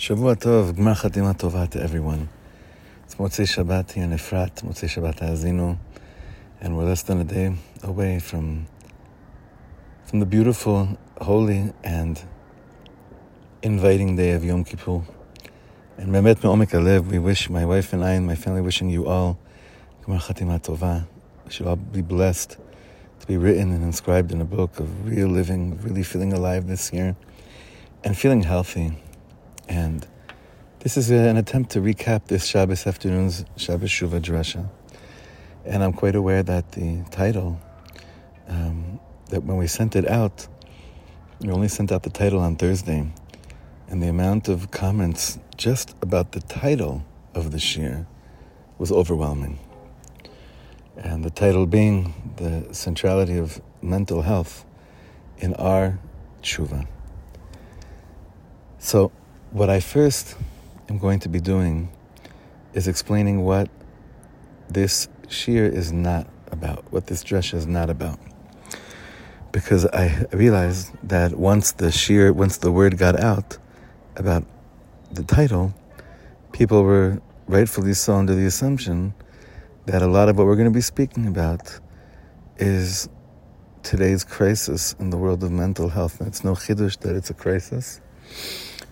שבוע טוב, גמר חתימה טובה to everyone. It's מוצאי שבת here in Efrat, מוצאי שבת האזינו, and we're less than a day away from, from the beautiful, holy, and inviting day of Yom Kippur. And באמת מעומק הלב, we wish, my wife and I and my family wishing you all גמר חתימה טובה. We should all be blessed to be written and inscribed in a book of real living, really feeling alive this year, and feeling healthy and this is an attempt to recap this Shabbos afternoon's Shabbos Shuva Drasha. And I'm quite aware that the title, um, that when we sent it out, we only sent out the title on Thursday. And the amount of comments just about the title of the Shir was overwhelming. And the title being the centrality of mental health in our tshuva. So what I first am going to be doing is explaining what this shir is not about, what this dress is not about. Because I realized that once the shir, once the word got out about the title, people were rightfully so under the assumption that a lot of what we're going to be speaking about is today's crisis in the world of mental health. And it's no chidush that it's a crisis.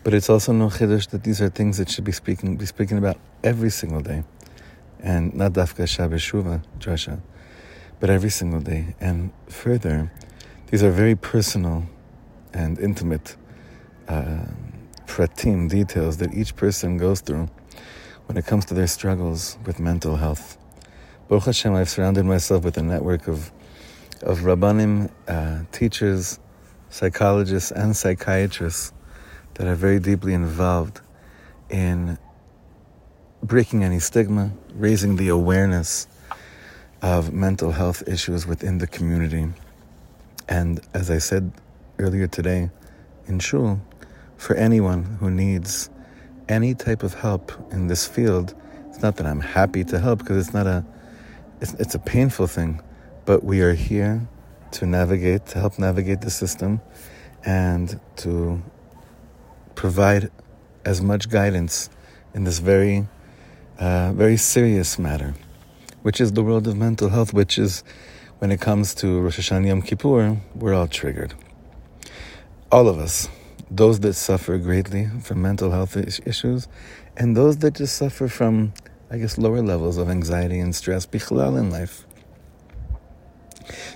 But it's also no chiddush that these are things that should be speaking be speaking about every single day, and not dafka Shabbos Shuva drasha, but every single day. And further, these are very personal and intimate uh, pratim details that each person goes through when it comes to their struggles with mental health. Baruch Hashem, I've surrounded myself with a network of of rabbanim, uh, teachers, psychologists, and psychiatrists that are very deeply involved in breaking any stigma, raising the awareness of mental health issues within the community. And as I said earlier today in Shul, for anyone who needs any type of help in this field, it's not that I'm happy to help because it's not a, it's, it's a painful thing, but we are here to navigate, to help navigate the system and to provide as much guidance in this very, uh, very serious matter, which is the world of mental health, which is when it comes to Rosh Hashanah Yom Kippur, we're all triggered. All of us, those that suffer greatly from mental health issues, and those that just suffer from, I guess, lower levels of anxiety and stress, bichlal in life.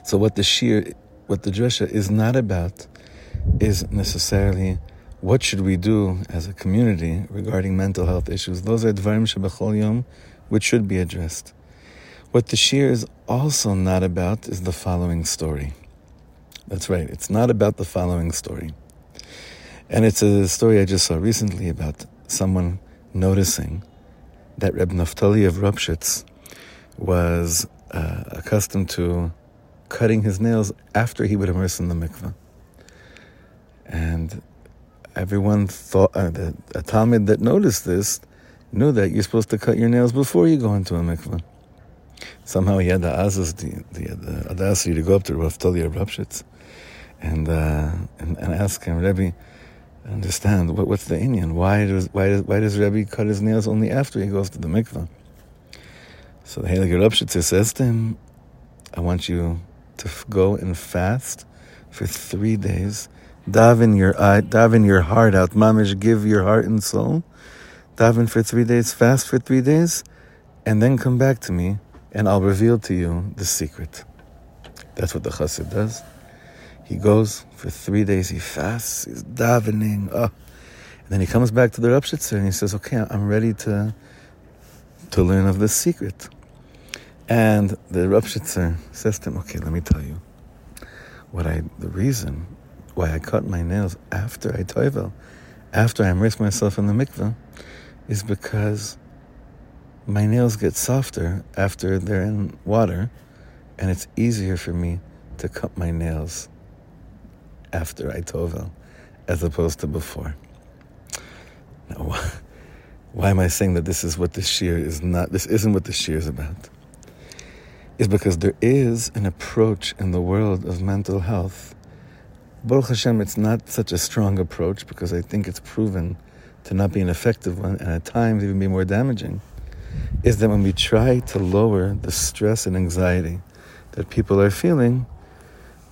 So what the shir, what the dresha is not about, is necessarily what should we do as a community regarding mental health issues? Those are dvarim shebechol yom, which should be addressed. What the shir is also not about is the following story. That's right, it's not about the following story. And it's a story I just saw recently about someone noticing that Reb Naftali of Ropshitz was uh, accustomed to cutting his nails after he would immerse in the mikveh. And everyone thought uh, that a talmid that noticed this knew that you're supposed to cut your nails before you go into a mikveh. Somehow he had the azaz, the, the, the audacity to go up to Rav Tolya Ropshitz and, uh, and, and ask him, Rebbe, understand what, what's the inyan? Why does why does why does Rebbe cut his nails only after he goes to the mikveh? So the Heilige Ropshitzer says to him, "I want you to go and fast for three days daven your eye, daven your heart out. Mamish, give your heart and soul. Daven for three days, fast for three days, and then come back to me, and I'll reveal to you the secret. That's what the chassid does. He goes for three days, he fasts, he's davening, oh. and then he comes back to the Ropshitzer and he says, okay, I'm ready to, to learn of the secret. And the Ropshitzer says to him, okay, let me tell you what I, the reason why I cut my nails after I toivel, after I immerse myself in the mikveh, is because my nails get softer after they're in water, and it's easier for me to cut my nails after I tovel as opposed to before. Now, why am I saying that this is what the shir is not? This isn't what the shir is about. Is because there is an approach in the world of mental health Baruch Hashem, it's not such a strong approach because I think it's proven to not be an effective one, and at times even be more damaging, is that when we try to lower the stress and anxiety that people are feeling,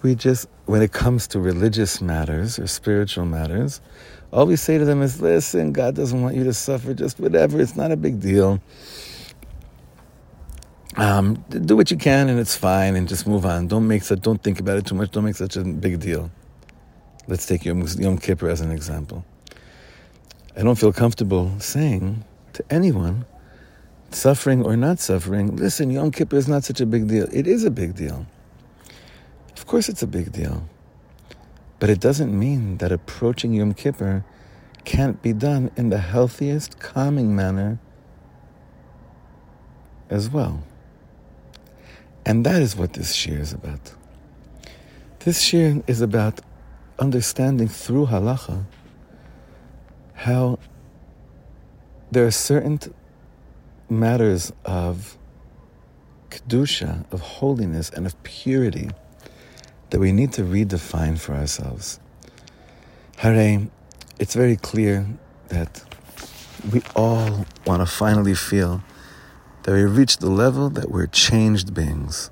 we just, when it comes to religious matters or spiritual matters, all we say to them is, listen, God doesn't want you to suffer, just whatever, it's not a big deal. Um, do what you can and it's fine and just move on. Don't make such, don't think about it too much. Don't make such a big deal. Let's take Yom, Yom Kippur as an example. I don't feel comfortable saying to anyone, suffering or not suffering, listen, Yom Kippur is not such a big deal. It is a big deal. Of course, it's a big deal. But it doesn't mean that approaching Yom Kippur can't be done in the healthiest, calming manner as well. And that is what this shir is about. This shir is about understanding through halacha how there are certain matters of kedusha, of holiness, and of purity that we need to redefine for ourselves. Hare, it's very clear that we all want to finally feel that we reach the level that we're changed beings.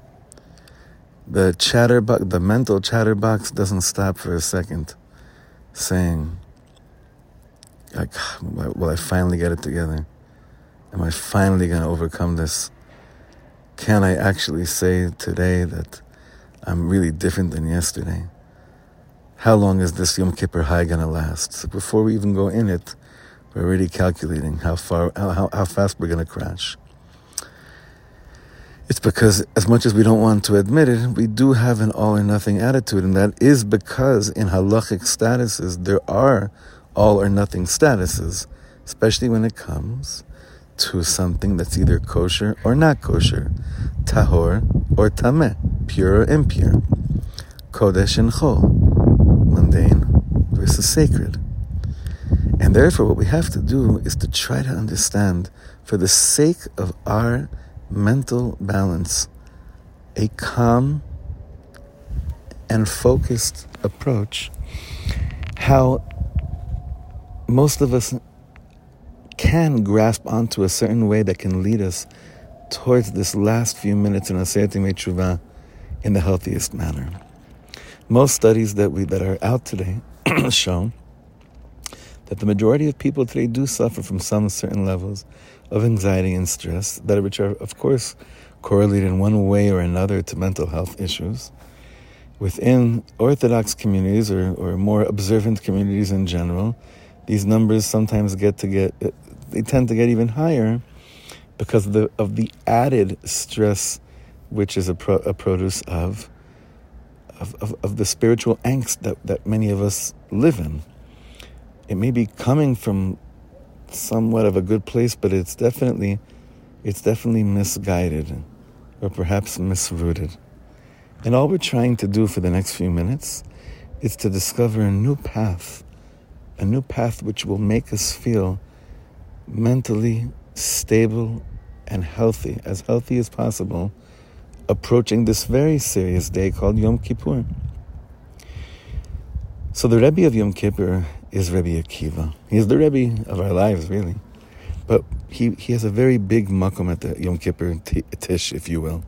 The chatterbox, the mental chatterbox doesn't stop for a second saying, like, will I finally get it together? Am I finally going to overcome this? Can I actually say today that I'm really different than yesterday? How long is this Yom Kippur high going to last? So before we even go in it, we're already calculating how far, how, how fast we're going to crash. It's because, as much as we don't want to admit it, we do have an all or nothing attitude, and that is because in halachic statuses there are all or nothing statuses, especially when it comes to something that's either kosher or not kosher, tahor or tameh, pure or impure, kodesh and chol, mundane versus sacred. And therefore, what we have to do is to try to understand, for the sake of our mental balance, a calm and focused approach, how most of us can grasp onto a certain way that can lead us towards this last few minutes in Aseret Tshuva in the healthiest manner. Most studies that we that are out today show that the majority of people today do suffer from some certain levels of anxiety and stress, that which are, of course, correlated in one way or another to mental health issues. Within Orthodox communities or, or more observant communities in general, these numbers sometimes get to get uh, they tend to get even higher because of the of the added stress, which is a, pro, a produce of of, of, of the spiritual angst that, that many of us live in. It may be coming from somewhat of a good place, but it's definitely it's definitely misguided or perhaps misrooted. And all we're trying to do for the next few minutes is to discover a new path, a new path which will make us feel mentally stable and healthy, as healthy as possible, approaching this very serious day called Yom Kippur. So the Rebbe of Yom Kippur is Rebbe Akiva. He is the Rebbe of our lives, really. But he, he has a very big makom at the Yom Kippur Tish, if you will.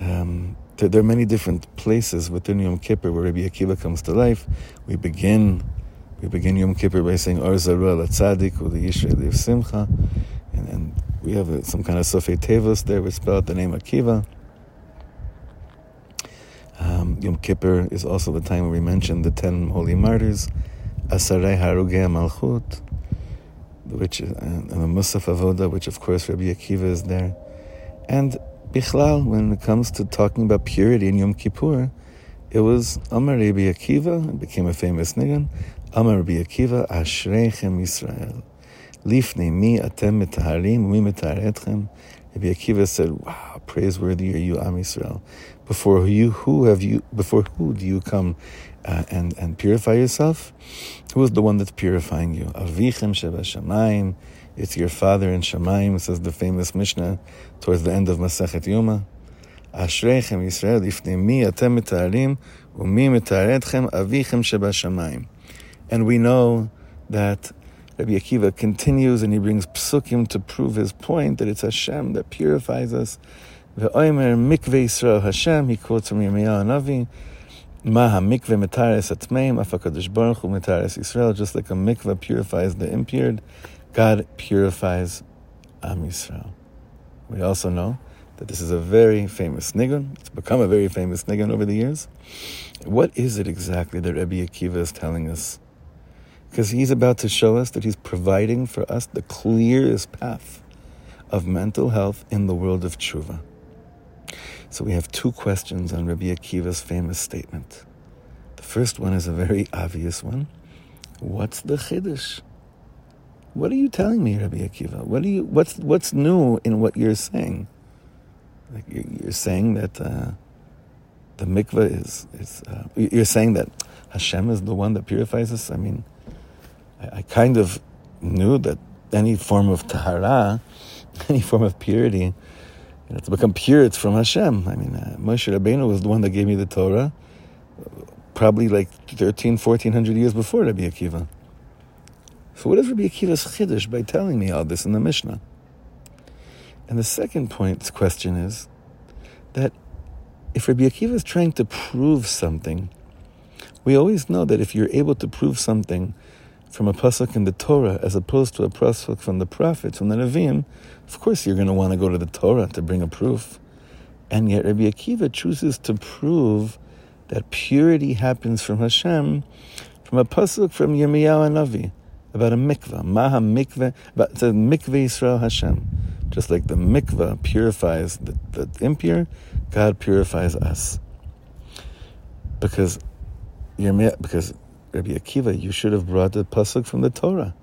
Um, there, there, are many different places within Yom Kippur where Rebbe Akiva comes to life. We begin we begin Yom Kippur by saying Or Zarua Latzadik Uli Yisrael Simcha, and, and we have a, some kind of Sofei Tevos there. We spell out the name Akiva. Um, Yom Kippur is also the time where we mention the ten holy martyrs, Asarei Harugei Malchut, which and, and the Musaf Avoda, which of course Rabbi Akiva is there. And Bichlal, when it comes to talking about purity in Yom Kippur, it was Amar Rabbi Akiva, it became a famous nigun, Amar Rabbi Akiva, Ashreichem Yisrael. Lifnei mi atem mitaharim, mi mitaharetchem. Rabbi Akiva said, "Wow, praiseworthy are you, Am Yisrael. Before you, who have you? Before who do you come uh, and and purify yourself? Who is the one that's purifying you? Avichem sheba shamayim. It's your father in Shamayim, says the famous Mishnah towards the end of Masachet Yoma. Ashreichem Yisrael, lifnei mi atem mitaharim, umi mitaharetchem, avichem sheba shamayim. And we know that Rabbi Akiva continues and he brings psukim to prove his point that it's Hashem that purifies us. Ve'omer mikve Yisrael Hashem, he quotes from Yirmiyahu Navi, Ma mikve metares atmeim, afakadosh baruch hu metares Yisrael, just like a mikveh purifies the impure, God purifies Am Yisrael. We also know that this is a very famous nigun. It's become a very famous nigun over the years. What is it exactly that Rabbi Akiva is telling us? Because he's about to show us that he's providing for us the clearest path of mental health in the world of tshuva. So we have two questions on Rabbi Akiva's famous statement. The first one is a very obvious one. What's the chiddush? What are you telling me, Rabbi Akiva? What are you? What's what's new in what you're saying? Like you're saying that uh, the mikveh is is. Uh, you're saying that Hashem is the one that purifies us. I mean, I, I kind of knew that any form of tahara, any form of purity, you know, to become pure, it's from Hashem. I mean, uh, Moshe Rabbeinu was the one that gave me the Torah, probably like 13, 1400 years before Rabbi Akiva. So what is Rabbi Akiva's chiddush by telling me all this in the Mishnah? And the second point question is that if Rabbi Akiva is trying to prove something, we always know that if you're able to prove something from a pasuk in the Torah as opposed to a pasuk from the prophets, from the Nevi'im, of course you're going to want to go to the Torah to bring a proof. And yet Rabbi Akiva chooses to prove that purity happens from Hashem, from a pasuk from Yirmiyahu Navi about a mikveh, maha mikveh, about the mikveh Yisrael Hashem. Just like the mikveh purifies the, the impure, God purifies us. Because Yirmiyah, because Rabbi Akiva, you should have brought the pasuk from the Torah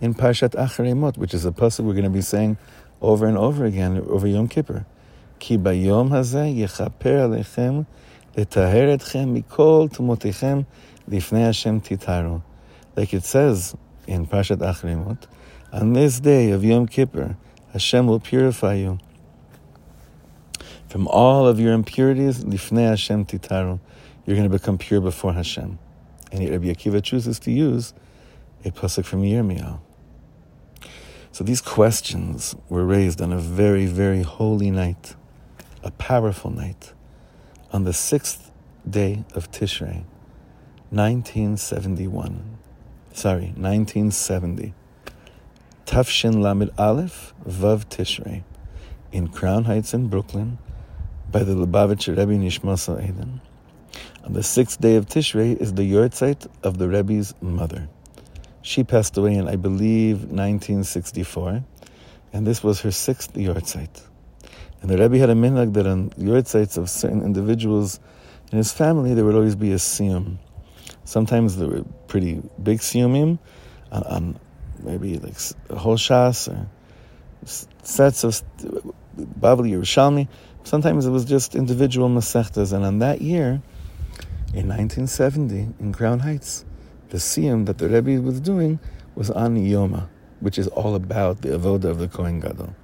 in Parshat Acharei Mot, which is a pasuk we're going to be saying over and over again over Yom Kippur. Ki bayom hazeh yechaper alechem letaher etchem mikol tumotechem lifnei Hashem titaru. Like it says in Parshat Acharei Mot, on this day of Yom Kippur, Hashem will purify you from all of your impurities. Lifnei Hashem titaru. You're going to become pure before Hashem. And yet Rabbi Akiva chooses to use a pasuk from Yirmiyahu. So these questions were raised on a very, very holy night, a powerful night, on the sixth day of Tishrei, 1971. Sorry, 1970. Tafshin Lamid Aleph, Vav Tishrei, in Crown Heights in Brooklyn, by the Lubavitcher Rebbe Nishmasa Eden. On the sixth day of Tishrei is the yahrzeit of the Rebbe's mother. She passed away in, I believe, 1964, and this was her sixth yahrzeit. And the Rebbe had a minhag that on yahrzeits of certain individuals in his family, there would always be a siyum. Sometimes there were pretty big siyumim on, on maybe like a whole shas or sets of Bavli Yerushalmi. Sometimes it was just individual masechtas, and on that year, in 1970, in Crown Heights, the siyum that the Rebbe was doing was on Yoma, which is all about the avoda of the Kohen Gadol.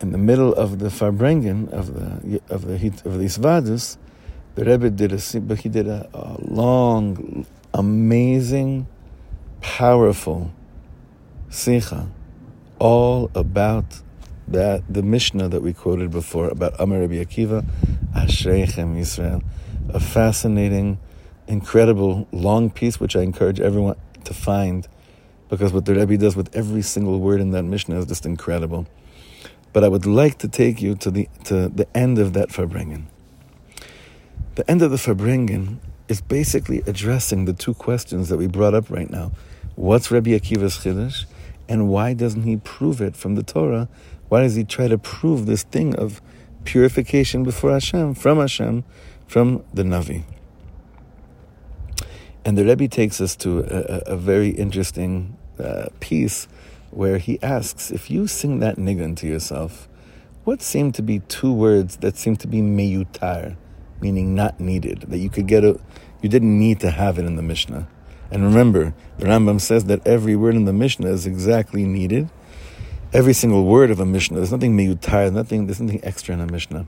In the middle of the Farbrengen of the of the of the Isvadus, the Rebbe did a but he did a, a long, amazing, powerful sicha, all about that the Mishnah that we quoted before about Amar Rabbi Akiva, Ashreichem Yisrael a fascinating, incredible long piece, which I encourage everyone to find, because what the Rebbe does with every single word in that Mishnah is just incredible. But I would like to take you to the to the end of that Farbrengen. The end of the Farbrengen is basically addressing the two questions that we brought up right now. What's Rabbi Akiva's Chiddush, and why doesn't he prove it from the Torah? Why does he try to prove this thing of purification before Hashem, from Hashem, from the Navi. And the Rebbe takes us to a, a very interesting uh, piece where he asks if you sing that nigun to yourself, what seem to be two words that seem to be meyutar, meaning not needed, that you could get a, you didn't need to have it in the Mishnah. And remember, the Rambam says that every word in the Mishnah is exactly needed. Every single word of a Mishnah, there's nothing meyutar, nothing, there's nothing extra in a Mishnah.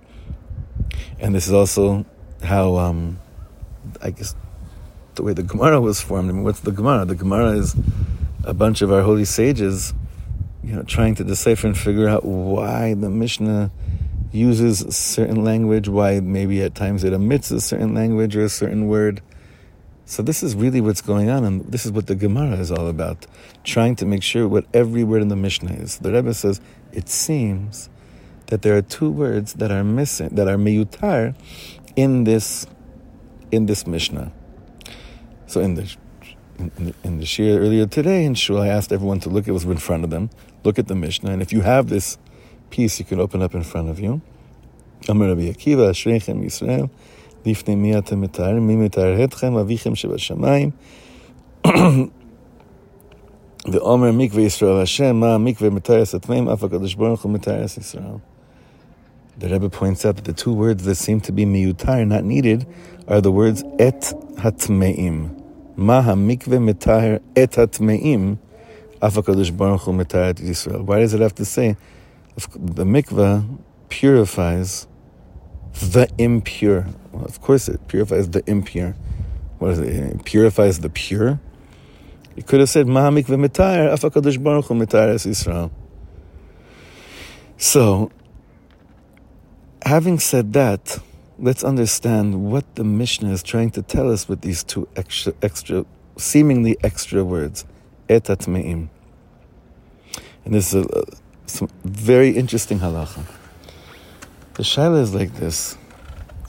And this is also how um, I guess the way the Gemara was formed. I mean, what's the Gemara? The Gemara is a bunch of our holy sages, you know, trying to decipher and figure out why the Mishnah uses certain language, why maybe at times it omits a certain language or a certain word. So this is really what's going on, and this is what the Gemara is all about, trying to make sure what every word in the Mishnah is. The Rebbe says it seems that there are two words that are missing, that are miyutar, in this in this Mishnah. So in the in, the, in the shir earlier today in shul, I asked everyone to look at what's in front of them, look at the Mishnah, and if you have this piece, you can open up in front of you. Amar Rabbi Akiva, Ashreichem Yisrael, Lifnei mi atem mitarim, mi mitar hetchem, avichem shebashamayim, ואומר מקווה ישראל השם, מה המקווה מטהר הטמאים, אף הקדוש ברוך הוא מטהר ישראל. The Rebbe points out that the two words that seem to be miyutar, not needed, are the words et hatmeim. Ma hamikve mitaher et hatmeim, afakadosh baruch hu mitaret Yisrael. Why does it have to say the mikveh purifies the impure? Well, of course, it purifies the impure. What is it? It purifies the pure. It could have said Ma hamikve mitaher afakadosh baruch hu mitaret Yisrael. So having said that, let's understand what the Mishnah is trying to tell us with these two extra, extra seemingly extra words, etat me'im. And this is a, some very interesting halacha. The shaila is like this: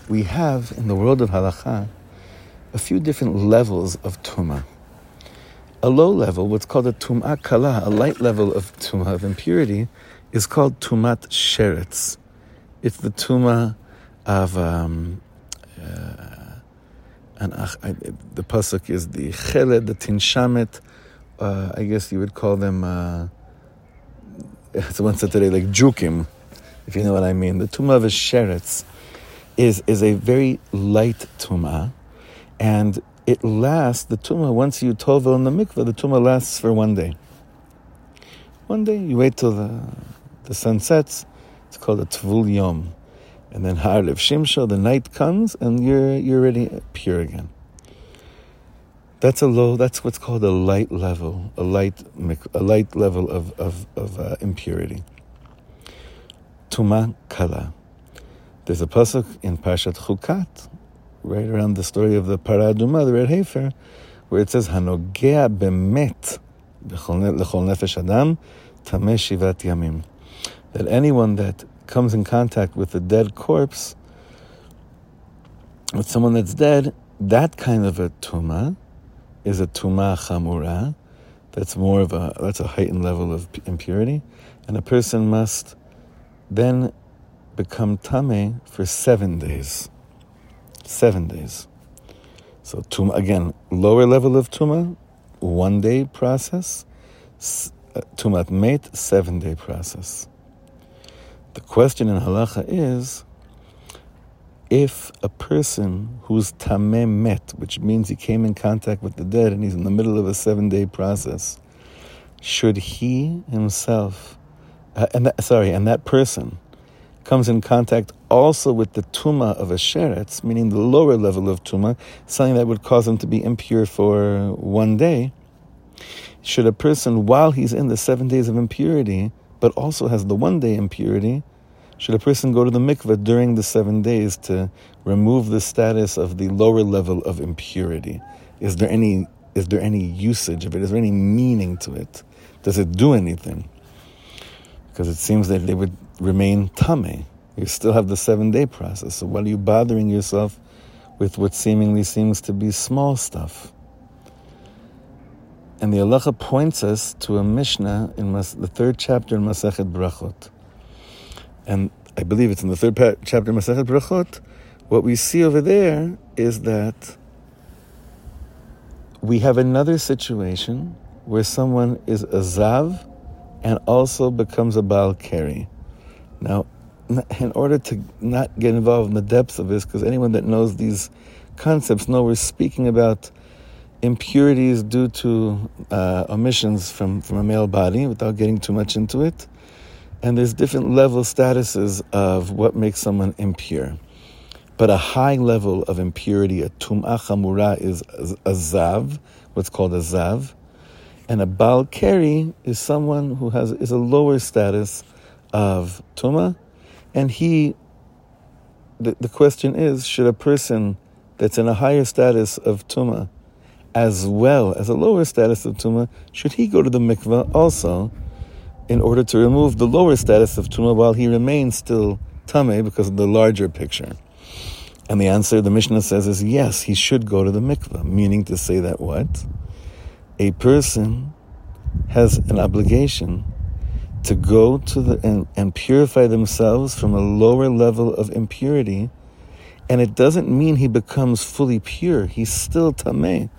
We have in the world of halacha a few different levels of tuma. A low level, what's called a tum'ah kala, a light level of tumah of impurity, is called tumat sheretz. It's the tuma of um, uh, and the pasuk is the cheled, the tinshamet. Uh, I guess you would call them. Uh, someone said today like jukim, if you know what I mean. The tuma of a sheretz is is a very light tuma, and it lasts. The tuma once you tovel in the mikveh, the tuma lasts for one day. One day you wait till the the sun sets it's called a Tvul Yom. And then Ha'arlev Shimsho, the night comes and you're, you're already pure again. That's a low, that's what's called a light level, a light, a light level of, of, of uh, impurity. Tuma Kala. There's a pasuk in Parshat Chukat, right around the story of the Parah Adumah, the red heifer, where it says, Hanogea bemet lechol nefesh adam tameh shivat yamim that anyone that comes in contact with a dead corpse, with someone that's dead, that kind of a tuma is a tuma chamura. That's more of a that's a heightened level of impurity, and a person must then become tame for seven days. Seven days. So tuma again, lower level of tuma, one day process. Uh, tumat mate, seven day process. The question in halacha is if a person who's tameh met, which means he came in contact with the dead and he's in the middle of a seven day process, should he himself, uh, and that, sorry, and that person comes in contact also with the tuma of a sheretz, meaning the lower level of tuma, something that would cause him to be impure for one day, should a person, while he's in the seven days of impurity, but also has the one day impurity, should a person go to the mikveh during the seven days to remove the status of the lower level of impurity? Is there any is there any usage of it? Is there any meaning to it? Does it do anything? Because it seems that they would remain tame. You still have the seven day process. So why are you bothering yourself with what seemingly seems to be small stuff? And the halacha points us to a Mishnah in Mas- the third chapter in Masechet Brachot. And I believe it's in the third pa- chapter of Masechet Brachot. What we see over there is that we have another situation where someone is a zav and also becomes a bal keri. Now, in order to not get involved in the depths of this, because anyone that knows these concepts know we're speaking about impurities due to uh, omissions from, from a male body without getting too much into it. And there's different level statuses of what makes someone impure. But a high level of impurity, a tum'ah is a zav, what's called a zav. And a Baal Keri is someone who has is a lower status of Tuma, and he the, the question is should a person that's in a higher status of Tuma as well as a lower status of Tuma, should he go to the mikveh also in order to remove the lower status of Tuma while he remains still Tame because of the larger picture? And the answer the Mishnah says is yes, he should go to the mikveh, meaning to say that what? A person has an obligation to go to the and, and purify themselves from a lower level of impurity. And it doesn't mean he becomes fully pure. He's still tameh,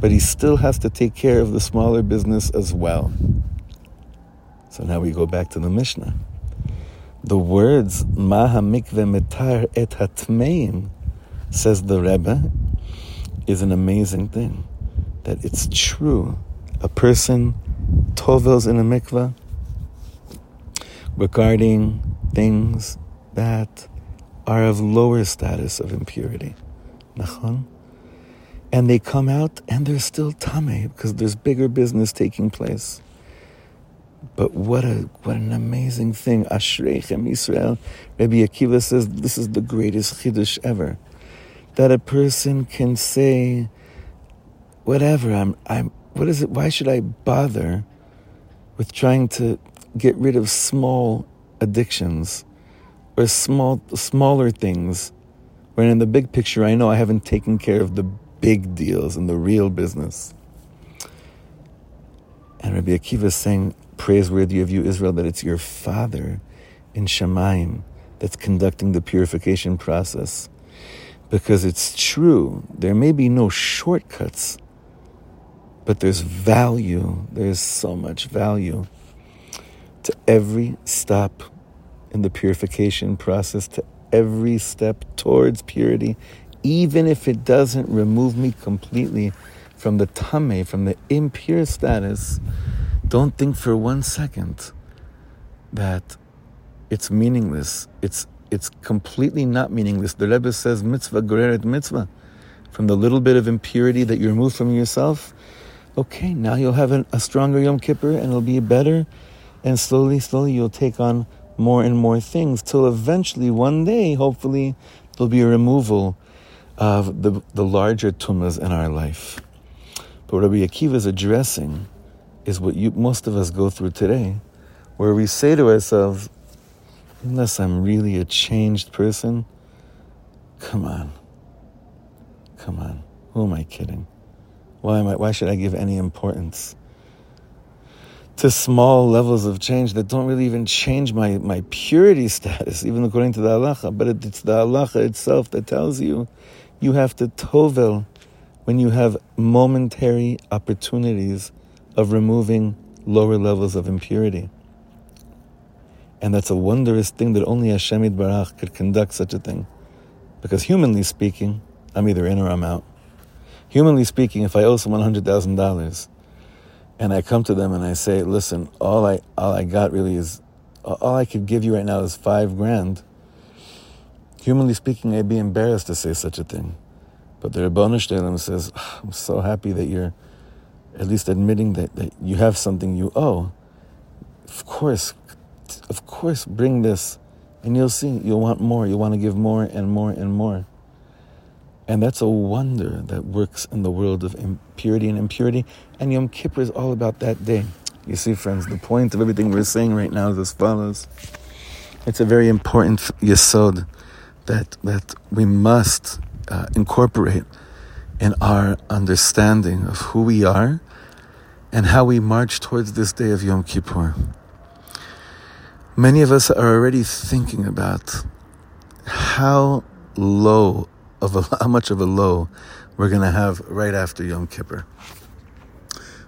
but he still has to take care of the smaller business as well. So now we go back to the Mishnah. The words Maha mikve metar et hatmeim, says the Rebbe, is an amazing thing. That it's true. A person tovels in a mikveh regarding things that are of lower status of impurity. Nachon? And they come out and they're still tame because there's bigger business taking place. But what a what an amazing thing. Ashreichem Israel. Rabbi Akiva says this is the greatest chiddush ever. That a person can say, whatever, I'm I'm what is it? Why should I bother with trying to get rid of small addictions or small smaller things when in the big picture I know I haven't taken care of the big deals and the real business. And Rabbi Akiva is saying, praiseworthy of you, Israel, that it's your Father in Shemaim that's conducting the purification process. Because it's true, there may be no shortcuts, but there's value. There's so much value to every step in the purification process, to every step towards purity, even if it doesn't remove me completely from the tame, from the impure status don't think for one second that it's meaningless. It's it's completely not meaningless. The Rebbe says mitzvah goreret mitzvah. From the little bit of impurity that you remove from yourself, okay, now you'll have an, a stronger Yom Kippur and it'll be better. And slowly, slowly you'll take on more and more things till eventually one day, hopefully, there'll be a removal of the, the larger tumas in our life. But Rabbi Akiva is addressing is what you, most of us go through today, where we say to ourselves, unless I'm really a changed person, come on. Come on. Who am I kidding? Why am I why should I give any importance to small levels of change that don't really even change my, my purity status, even according to the halacha? But it, it's the halacha itself that tells you you have to tovel when you have momentary opportunities of removing lower levels of impurity. And that's a wondrous thing that only Hashem Barach could conduct such a thing. Because humanly speaking, I'm either in or I'm out. Humanly speaking, if I owe someone $100,000 and I come to them and I say, listen, all I, all I got really is, all I could give you right now is five grand. Humanly speaking, I'd be embarrassed to say such a thing. But the Ribono Shel Olam says, ah, I'm so happy that you're at least admitting that, that you have something you owe, of course, of course, bring this and you'll see you'll want more. You'll want to give more and more and more. And that's a wonder that works in the world of impurity and impurity. And Yom Kippur is all about that day. You see, friends, the point of everything we're saying right now is as follows. It's a very important yesod that, that we must uh, incorporate in our understanding of who we are and how we march towards this day of Yom Kippur. Many of us are already thinking about how low of a, how much of a low we're going to have right after Yom Kippur.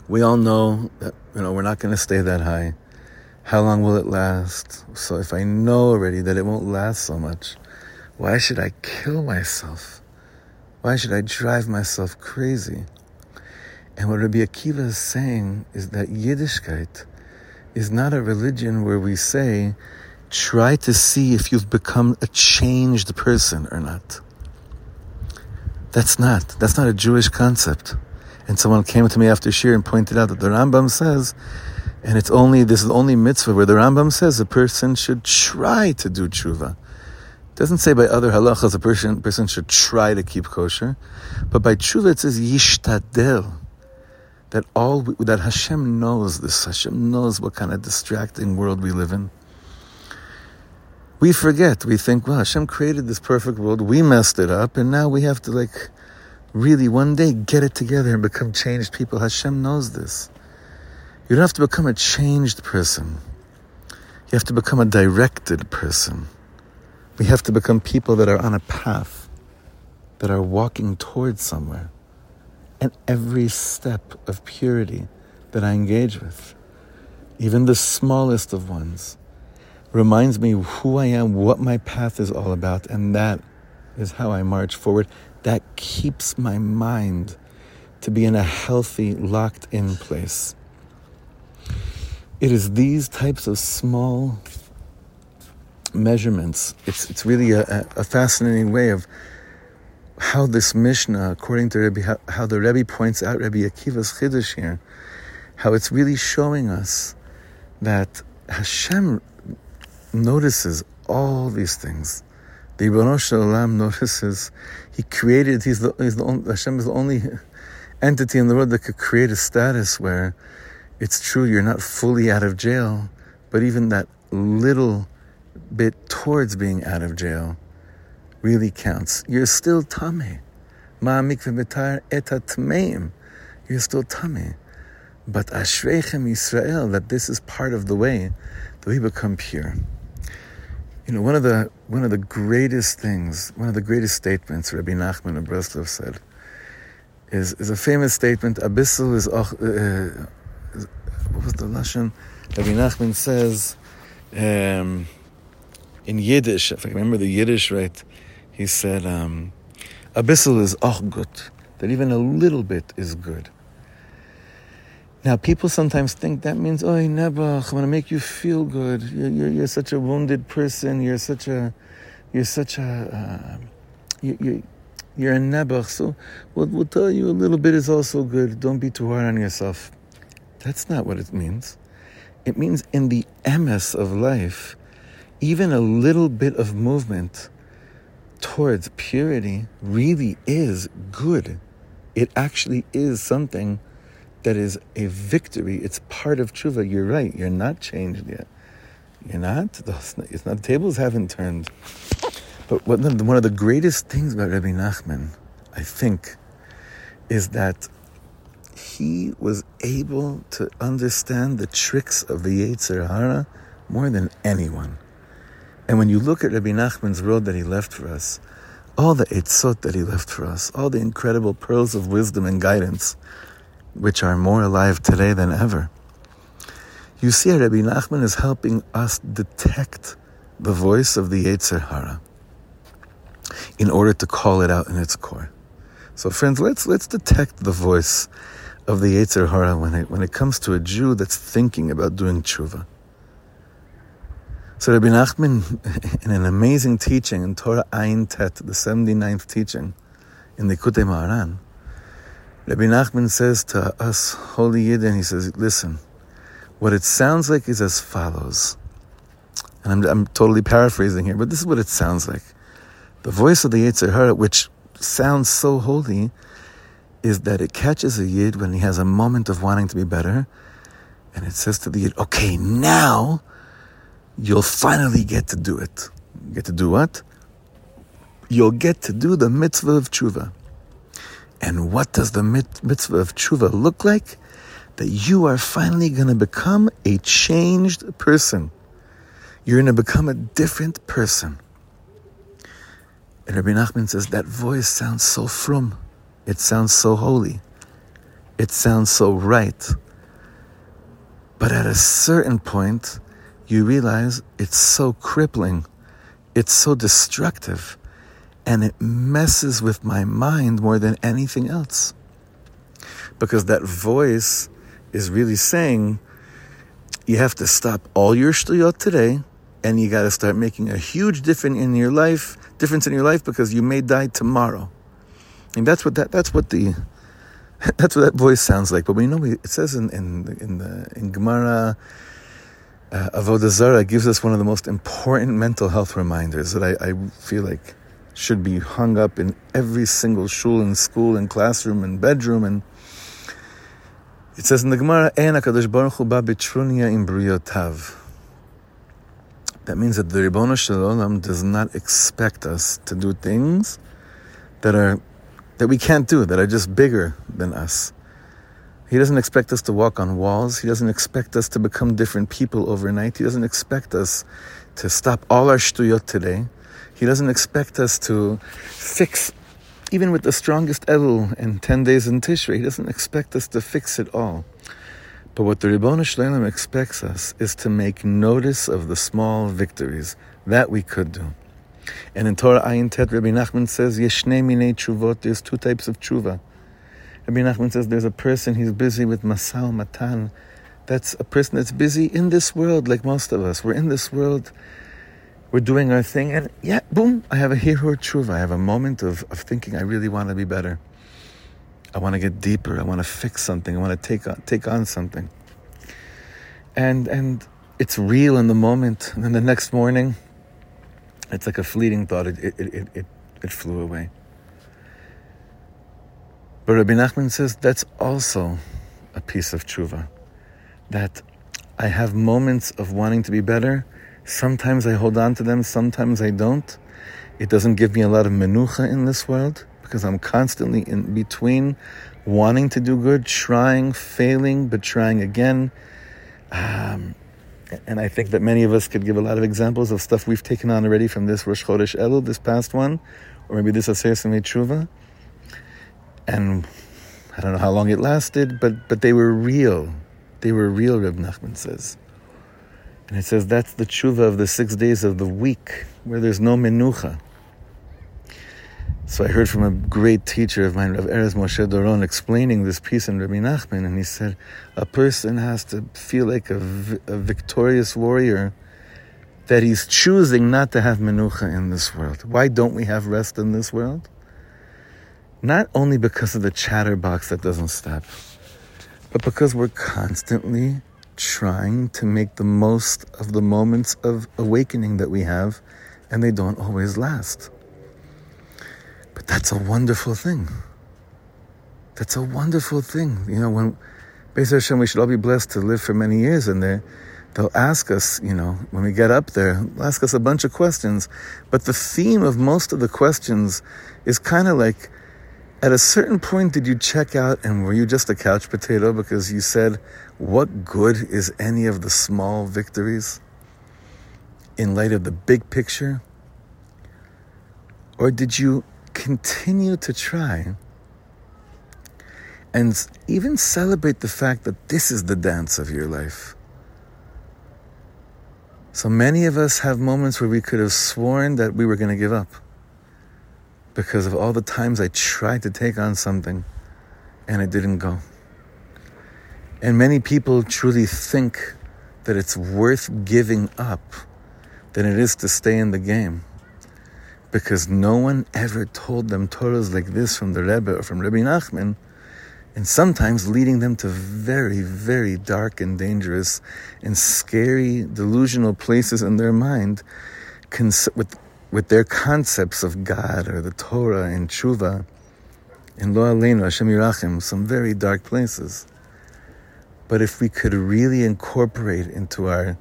We all know that you know we're not going to stay that high. How long will it last? So if I know already that it won't last so much, why should I kill myself? Why should I drive myself crazy? And what Rabbi Akiva is saying is that Yiddishkeit is not a religion where we say, try to see if you've become a changed person or not. That's not. That's not a Jewish concept. And someone came to me after Shir and pointed out that the Rambam says, and it's only, this is only mitzvah where the Rambam says a person should try to do tshuva. Doesn't say by other halachas a person, person should try to keep kosher, but by tshuva it says yishtadel. That all, that Hashem knows this. Hashem knows what kind of distracting world we live in. We forget. We think, well, Hashem created this perfect world. We messed it up, and now we have to like really one day get it together and become changed people. Hashem knows this. You don't have to become a changed person. You have to become a directed person. We have to become people that are on a path, that are walking towards somewhere. And every step of purity that I engage with, even the smallest of ones, reminds me who I am, what my path is all about, and that is how I march forward that keeps my mind to be in a healthy, locked in place. It is these types of small measurements. It's, it's really a, a fascinating way of how this Mishnah, according to how, how the Rebbe points out Rebbe Akiva's Chiddush here, how it's really showing us that Hashem notices all these things the Ibn Shalom notices he created, he's the, he's the only, Hashem is the only entity in the world that could create a status where it's true you're not fully out of jail, but even that little bit towards being out of jail really counts. You're still tameh. You're still tameh. But Ashreichem Israel, that this is part of the way that we become pure. You know, one of the one of the greatest things, one of the greatest statements Rabbi Nachman of Breslov said is, is a famous statement. A bissel is, uh, uh, what was the lashon? Rabbi Nachman says um, in Yiddish, if I remember the Yiddish right, he said, um, A bissel is auch gut, that even a little bit is good. Now, people sometimes think that means, oh, Nebuch, I'm going to make you feel good. You're, you're, you're, such a wounded person. You're such a, you're such a, uh, you, you, you're a Nebuch. So we'll, we'll tell you a little bit is also good. Don't be too hard on yourself. That's not what it means. It means in the emes of life, even a little bit of movement towards purity really is good. It actually is something that is a victory. It's part of tshuva. You're right. You're not changed yet. You're not. It's not. The tables haven't turned. But one of the greatest things about Rabbi Nachman, I think, is that he was able to understand the tricks of the Yetzer more than anyone. And when you look at Rabbi Nachman's road that he left for us, all the etzot that he left for us, all the incredible pearls of wisdom and guidance, which are more alive today than ever. You see, Rabbi Nachman is helping us detect the voice of the Yetzer Hara in order to call it out in its core. So, friends, let's let's detect the voice of the Yetzer Hara when it when it comes to a Jew that's thinking about doing tshuva. So Rabbi Nachman, in an amazing teaching in Torah Ayin Tet, the 79th teaching in the Likutei Moharan, Rabbi Nachman says to us holy Yidden, he says, listen, what it sounds like is as follows. And I'm, I'm totally paraphrasing here, but this is what it sounds like. The voice of the Yetzer Hara, which sounds so holy, is that it catches a Yid when he has a moment of wanting to be better, and it says to the Yid, okay, now you'll finally get to do it. Get to do what? You'll get to do the mitzvah of tshuva. And what does the mitzvah of tshuva look like? That you are finally going to become a changed person. You're going to become a different person. And Rabbi Nachman says that voice sounds so frum. It sounds so holy. It sounds so right. But at a certain point, you realize it's so crippling. It's so destructive and it messes with my mind more than anything else. Because that voice is really saying, you have to stop all your shtuyot today, and you got to start making a huge difference in your life, difference in your life, because you may die tomorrow. And that's what that, that's what the That's what that voice sounds like. But we know it says in in in the in Gemara. Uh, Avodah Zarah gives us one of the most important mental health reminders that I, I feel like should be hung up in every single shul and school and classroom and bedroom. And it says in the Gemara, "Ein Hakadosh Baruch Hu ba im briyotav." That means that the Ribono Shel Olam does not expect us to do things that are that we can't do, that are just bigger than us. He doesn't expect us to walk on walls. He doesn't expect us to become different people overnight. He doesn't expect us to stop all our shtuyot today. He doesn't expect us to fix, even with the strongest Elul and 10 days in Tishrei, He doesn't expect us to fix it all. But what the Ribbono Shel Olam expects us is to make notice of the small victories that we could do. And in Torah Ayin Tet, Rabbi Nachman says, Yeshne mine chuvot, there's two types of tshuva. Rabbi Nachman says there's a person, he's busy with masa u'matan. That's a person that's busy in this world, like most of us. We're in this world, we're doing our thing, and yeah, boom, I have a hirhur tshuva. I have a moment of, of thinking, I really want to be better. I want to get deeper. I want to fix something. I want to take on, take on something. And and it's real in the moment. And then the next morning, it's like a fleeting thought. It it it it, it flew away. But Rabbi Nachman says that's also a piece of tshuva. That I have moments of wanting to be better. Sometimes I hold on to them. Sometimes I don't. It doesn't give me a lot of menucha in this world because I'm constantly in between wanting to do good, trying, failing, but trying again. Um, and I think that many of us could give a lot of examples of stuff we've taken on already from this Rosh Chodesh Elul, this past one, or maybe this Aseres Yemei Tshuva. And I don't know how long it lasted, but, but they were real. They were real, Reb Nachman says. And it says that's the tshuva of the six days of the week, where there's no menucha. So I heard from a great teacher of mine, Rav Erez Moshe Doron, explaining this piece in Rabbi Nachman, and he said, a person has to feel like a, a victorious warrior that he's choosing not to have menucha in this world. Why don't we have rest in this world? Not only because of the chatterbox that doesn't stop, but because we're constantly trying to make the most of the moments of awakening that we have, and they don't always last. But that's a wonderful thing. That's a wonderful thing. You know, when Beis Hashem, we should all be blessed to live for many years in there. They'll ask us, you know, when we get up there, ask us a bunch of questions. But the theme of most of the questions is kind of like, at a certain point, did you check out and were you just a couch potato because you said, what good is any of the small victories in light of the big picture? Or did you continue to try and even celebrate the fact that this is the dance of your life. So many of us have moments where we could have sworn that we were going to give up because of all the times I tried to take on something and it didn't go. And many people truly think that it's worth giving up than it is to stay in the game because no one ever told them Torahs like this from the Rebbe or from Rabbi Nachman, and sometimes leading them to very, very dark and dangerous and scary delusional places in their mind with, with their concepts of God or the Torah and Tshuva. In Lo Aleinu, Hashem Yirachim, some very dark places. But if we could really incorporate into our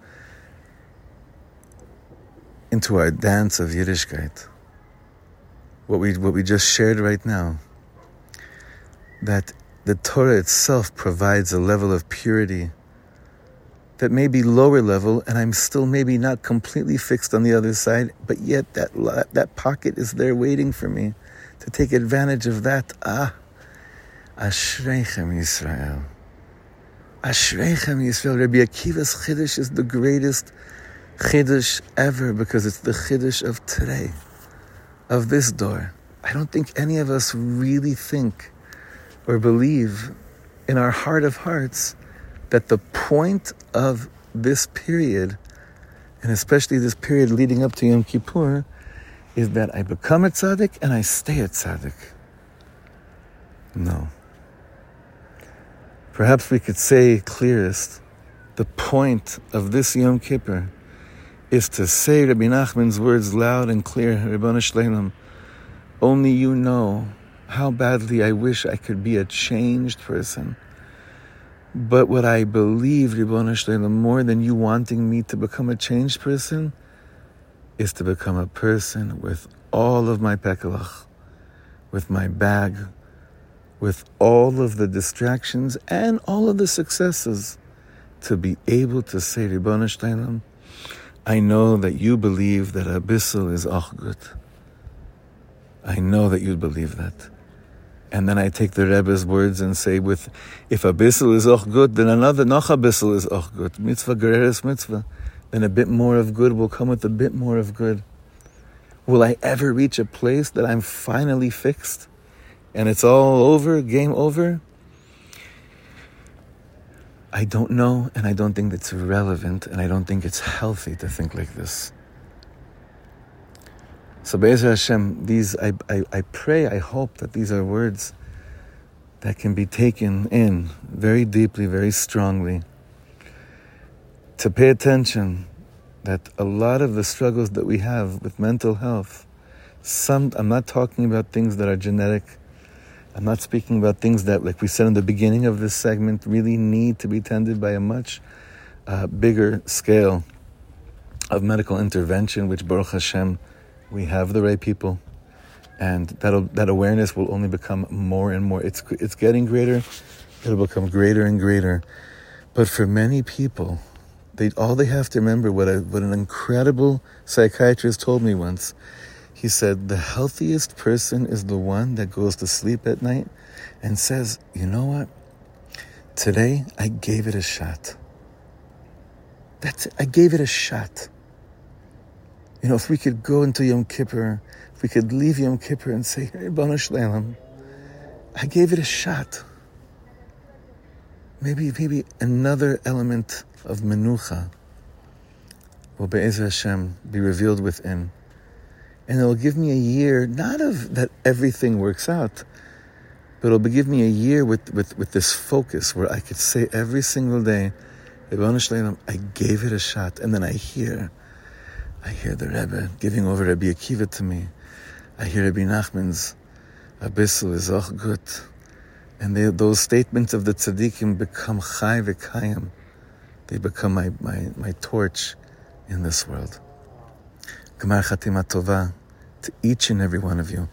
into our dance of Yiddishkeit, what we what we just shared right now that the Torah itself provides a level of purity that may be lower level and I'm still maybe not completely fixed on the other side but yet that that pocket is there waiting for me to take advantage of that. Ah Ashreichem Yisrael. Ashreichem Yisrael. Rabbi Akiva's Chiddush is the greatest Chiddush ever because it's the Chiddush of today of this door. I don't think any of us really think or believe in our heart of hearts that the point of this period, and especially this period leading up to Yom Kippur, is that I become a tzaddik and I stay a tzaddik. No. Perhaps we could say clearest the point of this Yom Kippur is to say Rabbi Nachman's words loud and clear, Shleilim. Only you know how badly I wish I could be a changed person. But what I believe, Ribbon Shleilim, more than you wanting me to become a changed person, is to become a person with all of my pekalach, with my bag, with all of the distractions and all of the successes, to be able to say, Ribbon Shleilim, I know that you believe that a bissel is achgut. I know that you believe that. And then I take the Rebbe's words and say, with if a bissel is auch good, then another noch a bissel is auch good. Mitzvah goreres mitzvah. Then a bit more of good will come with a bit more of good. Will I ever reach a place that I'm finally fixed and it's all over, game over? I don't know, and I don't think it's relevant, and I don't think it's healthy to think like this. So Be'ezer Hashem, these I, I, I pray, I hope that these are words that can be taken in very deeply, very strongly. To pay attention that a lot of the struggles that we have with mental health, some I'm not talking about things that are genetic. I'm not speaking about things that, like we said in the beginning of this segment, really need to be tended by a much uh, bigger scale of medical intervention, which Baruch Hashem we have the right people, and that that awareness will only become more and more. It's it's getting greater. It'll become greater and greater. But for many people, they all they have to remember what a, what an incredible psychiatrist told me once. He said the healthiest person is the one that goes to sleep at night and says, "You know what? Today I gave it a shot. That's it. I gave it a shot." You know, if we could go into Yom Kippur, if we could leave Yom Kippur and say, Hey, Shleilim, I gave it a shot. Maybe, maybe another element of menucha will Be'ezer Hashem be revealed within. And it'll give me a year, not of that everything works out, but it'll give me a year with, with, with this focus where I could say every single day, I gave it a shot, and then I hear I hear the Rebbe giving over Rabbi Akiva to me. I hear Rabbi Nachman's A bissel is auch good. And they, those statements of the tzaddikim become chai v'kayim. They become my, my, my torch in this world. Gemar Chatima Tova to each and every one of you.